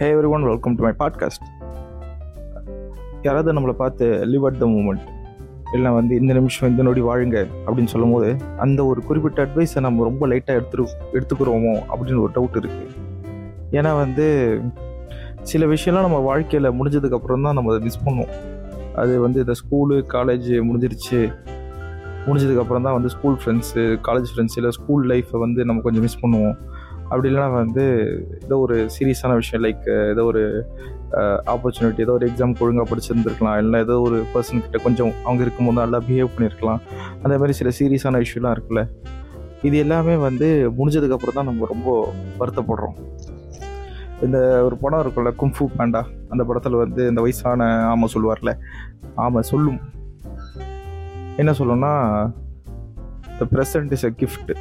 Hey everyone welcome to my podcast யாராவது நம்மளை பார்த்து லிவ் அட் த மூமெண்ட் இல்லை வந்து இந்த நிமிஷம் இந்த நொடி வாழுங்க அப்படின்னு சொல்லும்போது அந்த ஒரு குறிப்பிட்ட அட்வைஸை நம்ம ரொம்ப லைட்டாக எடுத்துரு எடுத்துக்கிறோமோ அப்படின்னு ஒரு டவுட் இருக்குது ஏன்னா வந்து சில விஷயம்லாம் நம்ம வாழ்க்கையில் முடிஞ்சதுக்கப்புறம் தான் நம்ம அதை மிஸ் பண்ணுவோம். அது வந்து இந்த ஸ்கூலு காலேஜ் முடிஞ்சிருச்சு. முடிஞ்சதுக்கப்புறம் தான் வந்து ஸ்கூல் ஃப்ரெண்ட்ஸு காலேஜ் ஃப்ரெண்ட்ஸ் இல்லை ஸ்கூல் லைஃப்பை வந்து நம்ம கொஞ்சம் மிஸ் பண்ணுவோம். அப்படி இல்லைனா வந்து ஏதோ ஒரு சீரியஸான விஷயம் லைக் ஏதோ ஒரு ஆப்பர்ச்சுனிட்டி ஏதோ ஒரு எக்ஸாம் ஒழுங்காக படிச்சிருந்துருக்கலாம். இல்லை ஏதோ ஒரு பர்சன் கிட்ட கொஞ்சம் அவங்க இருக்கும்போது நல்லா பிஹேவ் பண்ணியிருக்கலாம் அந்த மாதிரி சில சீரியஸான இஷ்யூலாம் இருக்குல்ல. இது எல்லாமே வந்து முடிஞ்சதுக்கப்புறம் தான் நம்ம ரொம்ப வருத்தப்படுறோம். இந்த ஒரு படம் இருக்குல்ல கும்ஃபு பேண்டா அந்த படத்தில் வந்து இந்த வயசான ஆமை சொல்லுவார்ல. ஆமை சொல்லும். என்ன சொல்லணும்னா the present is a gift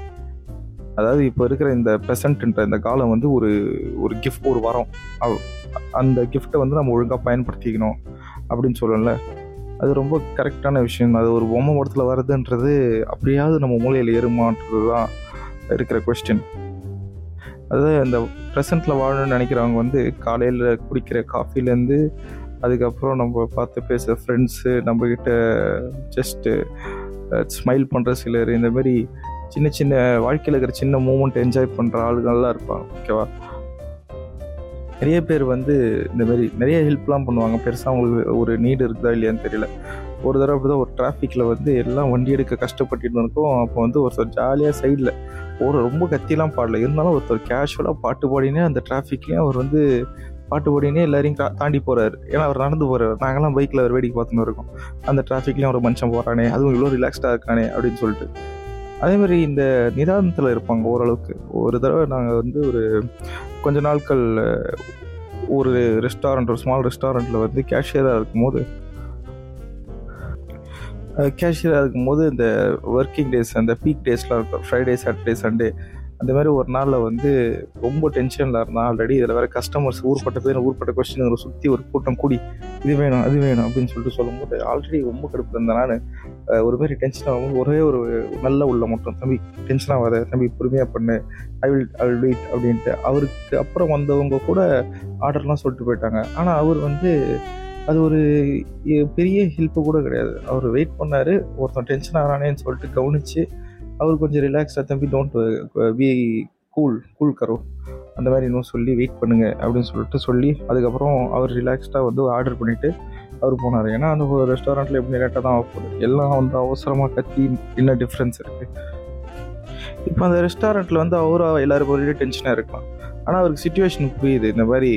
அதாவது இப்போ இருக்கிற இந்த ப்ரெசண்ட்ன்ற இந்த காலம் வந்து ஒரு ஒரு கிஃப்ட் ஒரு வரம். அந்த கிஃப்ட்டை வந்து நம்ம ஒழுங்காக பயன்படுத்திக்கணும் அப்படின்னு சொல்லல அது ரொம்ப கரெக்டான விஷயம். அது ஒரு பொம்மை படத்தில் வருதுன்றது அப்படியாவது நம்ம மூலையில் ஏறுமான்றது தான் இருக்கிற கொஸ்டின் அதாவது இந்த ப்ரெசண்ட்டில் வாழணும்னு நினைக்கிறவங்க வந்து காலையில் குடிக்கிற காஃபிலேருந்து அதுக்கப்புறம் நம்ம பார்த்து பேசுகிற ஃப்ரெண்ட்ஸு நம்மக்கிட்ட ஜஸ்ட்டு ஸ்மைல் பண்ணுற சிலர் இந்த மாதிரி சின்ன சின்ன வாழ்க்கையில் இருக்கிற சின்ன மூமெண்ட் என்ஜாய் பண்ணுற ஆளுங்கள்லாம் இருப்பாங்க ஓகேவா நிறைய பேர் வந்து இந்த மாதிரி நிறைய ஹெல்ப்லாம் பண்ணுவாங்க. பெருசாக அவங்களுக்கு ஒரு நீடு இருக்குதா இல்லையான்னு தெரியல. ஒரு தடவை அப்படி தான் ஒரு டிராஃபிக்கில் வந்து எல்லாம் வண்டி எடுக்க கஷ்டப்பட்டுட்டு இருக்கோம். அப்போ வந்து ஒருத்தர் ஜாலியாக சைடில் ஒரு ரொம்ப கத்திலாம் பாடல. இருந்தாலும் ஒருத்தர் கேஷுவலாக பாட்டு பாடினே அந்த டிராஃபிக்லேயும் அவர் வந்து பாட்டு பாடினே எல்லாரையும் தாண்டி போகிறாரு ஏன்னா அவர் நடந்து போகிறார் நாங்களாம் பைக்கில் அவர் வேடிக்கை பார்த்துன்னு இருக்கோம். அந்த டிராஃபிக்லேயும் ஒரு மனுஷன் போகிறானே அதுவும் இவ்வளோ ரிலாக்ஸ்டாக இருக்கானே அப்படின்னு சொல்லிட்டு. அதே மாதிரி இந்த நிதானத்தில் இருப்பாங்க ஓரளவுக்கு. ஒரு தடவை நாங்கள் வந்து ஒரு கொஞ்ச நாட்கள் ஒரு ரெஸ்டாரண்ட் ஒரு ஸ்மால் ரெஸ்டாரண்ட்டில் வந்து கேஷியராக இருக்கும்போது கேஷியராக இருக்கும்போது இந்த ஒர்க்கிங் டேஸ் அந்த பீக் டேஸ்லாம் இருக்கும். ஃப்ரைடே சாட்டர்டே சண்டே அந்த மாதிரி ஒரு நாளில் வந்து ரொம்ப டென்ஷனில் இருந்தான் ஆல்ரெடி இதில் வேறு கஸ்டமர்ஸ் ஊர்பட்ட பேர் ஊர்பட்ட கொஸ்டின் சுற்றி ஒரு கூட்டம் கூடி இது வேணும் அது வேணும் அப்படின்னு சொல்லிட்டு சொல்லும்போது ஆல்ரெடி ரொம்ப கடுப்பு இருந்தேன் நான் ஒரு மாதிரி டென்ஷன் ஆகும்போது ஒரே ஒரு நல்ல உள்ள மட்டும் தம்பி டென்ஷன் ஆகாத தம்பி பொறுமையாக பண்ணு I will I will wait அப்படின்ட்டு. அவருக்கு அப்புறம் வந்தவங்க கூட ஆர்டர்லாம் சொல்லிட்டு போயிட்டாங்க. ஆனால் அவர் வந்து அது ஒரு பெரிய ஹெல்ப்பு கூட கிடையாது. அவர் வெயிட் பண்ணார் ஒருத்தன் டென்ஷன் ஆகிறானேன்னு சொல்லிட்டு கவனித்து அவர் கொஞ்சம் ரிலாக்ஸாக தம்பி டோன்ட் பி கூல் கூல் கரோ. அந்த மாதிரி இன்னும் சொல்லி வெயிட் பண்ணுங்க அப்படின்னு சொல்லிட்டு சொல்லி அதுக்கப்புறம் அவர் ரிலாக்ஸ்டாக வந்து ஆர்டர் பண்ணிவிட்டு அவர் போனார். ஏன்னா அந்த ரெஸ்டாரண்ட்டில் எப்படி லேட்டாக தான் போகுது எல்லாம் வந்து அவசரமாக கத்தி என்ன டிஃப்ரென்ஸ் இருக்குது இப்போ அந்த ரெஸ்டாரண்ட்டில் வந்து அவராக எல்லாரும் போயிட்டு டென்ஷனாக இருக்கலாம். ஆனால் அவருக்கு சுச்சுவேஷன் புரியுது. இந்த மாதிரி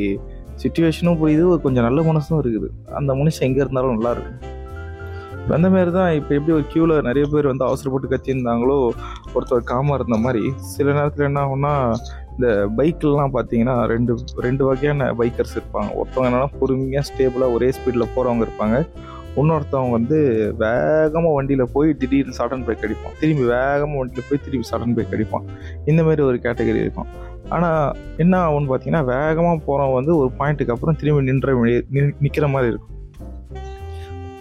சுச்சுவேஷனும் புரியுது. ஒரு கொஞ்சம் நல்ல மனசும் இருக்குது. அந்த மனுஷன் எங்கே இருந்தாலும் நல்லா இருக்கும். அந்த மாதிரி தான் இப்போ எப்படி ஒரு க்யூவில் நிறைய பேர் வந்து அவசரப்பட்டு கத்தியிருந்தாங்களோ ஒருத்தர் காமாக இருந்த மாதிரி. சில நேரத்தில் என்ன ஆகும்னா இந்த பைக்லலாம் பார்த்தீங்கன்னா ரெண்டு ரெண்டு வகையான பைக்கர்ஸ் இருப்பாங்க. ஒருத்தவங்க என்னென்னா பொறுமையாக ஸ்டேபிளாக ஒரே ஸ்பீடில் போகிறவங்க இருப்பாங்க. இன்னொருத்தவங்க வந்து வேகமாக வண்டியில் போய் திடீர்னு சடன் பிரேக் அடிப்பான். திரும்பி வேகமாக வண்டியில் போய் திரும்பி சடன் பிரேக் அடிப்பான். இந்த மாதிரி ஒரு கேட்டகரி இருக்கும். ஆனால் என்ன ஆகும்னு பார்த்தீங்கன்னா வேகமாக போகிறவங்க வந்து ஒரு பாயிண்ட்டுக்கு அப்புறம் திரும்பி நின்ற நிற்கிற மாதிரி இருக்கும்.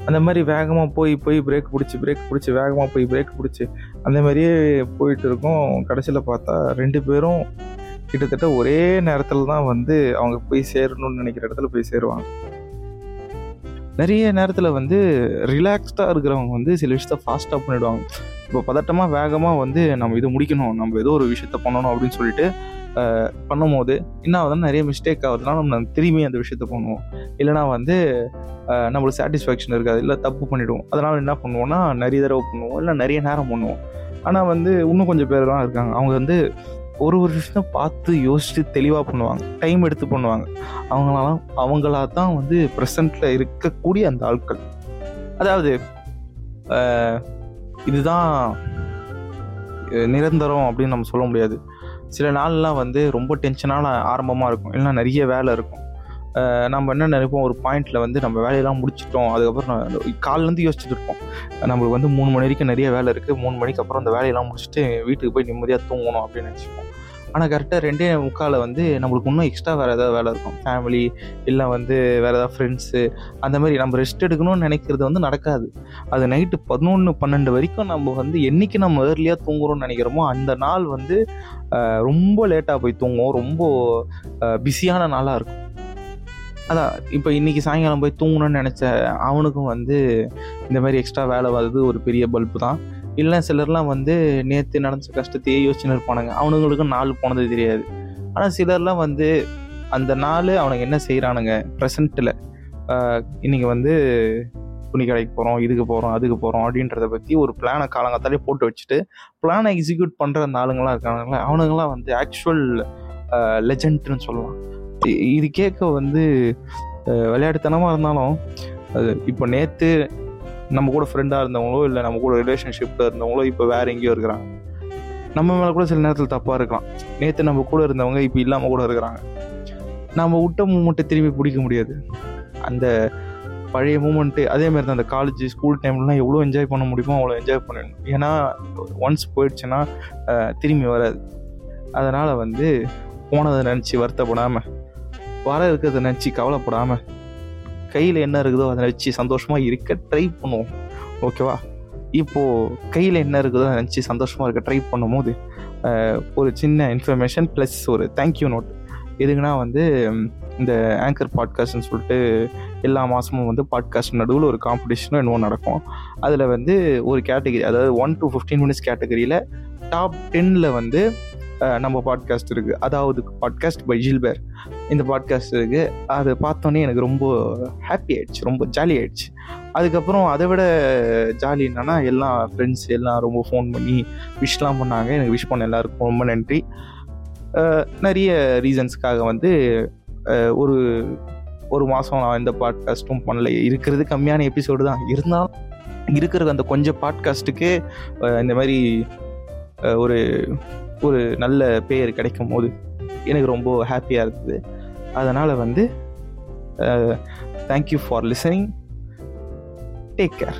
அந்த மாதிரி வேகமாக போய் போய் பிரேக் பிடிச்சி பிரேக் பிடிச்சி வேகமாக போய் பிரேக் பிடிச்சி அந்த மாதிரியே போயிட்டு இருக்கும். கடைசியில் பார்த்தா ரெண்டு பேரும் கிட்டத்தட்ட ஒரே நேரத்தில் தான் வந்து அவங்க போய் சேரணும்னு நினைக்கிற இடத்துல போய் சேருவாங்க. நிறைய நேரத்தில் வந்து ரிலாக்ஸ்டாக இருக்கிறவங்க வந்து சில விஷயத்த ஃபாஸ்ட்டாக பண்ணிவிடுவாங்க இப்போ பதட்டமாக வேகமாக வந்து நம்ம இதை முடிக்கணும். நம்ம ஏதோ ஒரு விஷயத்த பண்ணணும் அப்படின்னு சொல்லிட்டு பண்ணும் பண்ணும்போது என்ன ஆகுதுன்னா நிறைய மிஸ்டேக் ஆகுதுன்னா நம்ம திரும்பி அந்த விஷயத்த பண்ணுவோம். இல்லைனா வந்து நம்மளுக்கு சாட்டிஸ்ஃபேக்ஷன் இருக்காது. இல்லை தப்பு பண்ணிவிடுவோம் அதனால் என்ன பண்ணுவோம்னா நிறைய தடவை பண்ணுவோம். இல்லை நிறைய நேரம் பண்ணுவோம். ஆனால் வந்து இன்னும் கொஞ்சம் பேர் தான் இருக்காங்க. அவங்க வந்து ஒரு ஒரு விஷயத்த பார்த்து யோசித்து தெளிவாக பண்ணுவாங்க. டைம் எடுத்து பண்ணுவாங்க. அவங்களால அவங்களா தான் வந்து ப்ரெசண்ட்டில் இருக்கக்கூடிய அந்த ஆட்கள். அதாவது இதுதான் நிரந்தரம் அப்படின்னு நம்ம சொல்ல முடியாது. சில நாள்லாம் வந்து ரொம்ப டென்ஷனான ஆரம்பமாக இருக்கும். இல்லைன்னா நிறைய வேலை இருக்கும். நம்ம என்ன நினைப்போம்? ஒரு பாயிண்டில் வந்து நம்ம வேலையெல்லாம் முடிச்சிட்டோம். அதுக்கப்புறம் காலிலேருந்து யோசிச்சுட்டு இருப்போம். நம்மளுக்கு வந்து மூணு மணி வரைக்கும் நிறைய வேலை இருக்குது மூணு மணிக்கு அப்புறம் அந்த வேலையெல்லாம் முடிச்சுட்டு வீட்டுக்கு போய் நிம்மதியாக தூங்கணும் அப்படின்னு நினச்சிப்போம். ஆனால் கரெக்டாக ரெண்டே முக்கால வந்து நம்மளுக்கு இன்னும் எக்ஸ்ட்ரா வேறு ஏதாவது வேலை இருக்கும். ஃபேமிலி இல்லை வந்து வேறு ஏதாவது ஃப்ரெண்ட்ஸு அந்த மாதிரி நம்ம ரெஸ்ட் எடுக்கணும்னு நினைக்கிறது வந்து நடக்காது. அது நைட்டு பதினொன்று பன்னெண்டு வரைக்கும் நம்ம வந்து என்னைக்கு நம்ம ஏர்லியாக தூங்குறோம்னு நினைக்கிறோமோ அந்த நாள் வந்து ரொம்ப லேட்டாக போய் தூங்குவோம். ரொம்ப பிஸியான நாளாக இருக்கும். அதான் இப்போ இன்றைக்கி சாயங்காலம் போய் தூங்கணும்னு நினச்ச அவனுக்கும் வந்து இந்த மாதிரி எக்ஸ்ட்ரா வேலை வருது ஒரு பெரிய பல்பு தான். இல்லை சிலர்லாம் வந்து நேற்று நடந்த கஷ்டத்தையே யோசிச்சுன்னு இருப்பானுங்க. அவனுங்களுக்கும் நாள் போனது தெரியாது. ஆனால் சிலர்லாம் வந்து அந்த நாள் அவனுக்கு என்ன செய்கிறானுங்க ப்ரெசண்ட்டில் இன்றைக்கி வந்து துணி கடைக்கு போகிறோம் இதுக்கு போகிறோம் அதுக்கு போகிறோம் அப்படின்றத பற்றி ஒரு பிளானை காலங்காத்தாலே போட்டு வச்சுட்டு பிளானை எக்ஸிக்யூட் பண்ணுற அந்த ஆளுங்களாம் இருக்கானுங்களே அவனுங்களாம் வந்து ஆக்சுவல் லெஜண்ட்னு சொல்லலாம் இது கேட்க வந்து விளையாட்டுத்தனமாக இருந்தாலும் அது இப்போ நேற்று நம்ம கூட ஃப்ரெண்டாக இருந்தவங்களோ இல்லை நம்ம கூட ரிலேஷன்ஷிப்பில் இருந்தவங்களோ இப்போ வேற எங்கேயோ இருக்கிறாங்க. நம்ம மேலே கூட சில நேரத்தில் தப்பாக இருக்கலாம். நேற்று நம்ம கூட இருந்தவங்க இப்போ இல்லாமல் கூட இருக்கிறாங்க. நம்ம விட்ட மூமெண்ட்டை திரும்பி பிடிக்க முடியாது. அந்த பழைய மூமெண்ட்டு அதே மாதிரி தான் அந்த காலேஜ் ஸ்கூல் டைம்லலாம் எவ்வளோ என்ஜாய் பண்ண முடியுமோ அவ்வளோ என்ஜாய் பண்ணணும் ஏன்னா ஒன்ஸ் போயிடுச்சுன்னா திரும்பி வராது. அதனால் வந்து போனதை நினச்சி வருத்தப்படாமல் வர இருக்கிறத நினச்சி கவலைப்படாமல் கையில் என்ன இருக்குதோ அதை வச்சு சந்தோஷமாக இருக்க ட்ரை பண்ணுவோம். ஓகேவா இப்போது கையில் என்ன இருக்குதோ அதை நினச்சி சந்தோஷமாக இருக்க ட்ரை பண்ணும்போது ஒரு சின்ன இன்ஃபர்மேஷன் ப்ளஸ் ஒரு தேங்க்யூ நோட் எதுக்குன்னா வந்து இந்த ஆங்கர் பாட்காஸ்ட்னு சொல்லிட்டு எல்லா மாதமும் வந்து பாட்காஸ்ட் நடுவில் ஒரு காம்படிஷனும் என்னவோ நடக்கும். அதில் வந்து ஒரு கேட்டகரி அதாவது ஒன் டு ஃபிஃப்டீன் மினிட்ஸ் கேட்டகரியில் டாப் டென்னில் வந்து நம்ம பாட்காஸ்ட் இருக்குது அதாவது பாட்காஸ்ட் பை ஜில்பேர் இந்த பாட்காஸ்ட் இருக்குது அதை பார்த்தோன்னே எனக்கு ரொம்ப ஹாப்பி ஆயிடுச்சு ரொம்ப ஜாலி ஆயிடுச்சு. அதுக்கப்புறம் அதை விட ஜாலி என்னன்னா எல்லாம் ஃப்ரெண்ட்ஸ் எல்லாம் ரொம்ப ஃபோன் பண்ணி விஷ்,லாம் பண்ணாங்க. எனக்கு விஷ் பண்ண எல்லாருக்கும் ரொம்ப நன்றி. நிறைய ரீசன்ஸ்க்காக வந்து ஒரு ஒரு மாதம் நான் எந்த பாட்காஸ்ட்டும் பண்ணல. இருக்கிறது கம்மியான எபிசோடு தான். இருந்தாலும் இருக்கிற அந்த கொஞ்சம் பாட்காஸ்ட்டுக்கு இந்த மாதிரி ஒரு ஒரு நல்ல பேர் கிடைக்கும் போது எனக்கு ரொம்ப ஹாப்பியாக இருந்தது. அதனால் வந்து thank you for listening take care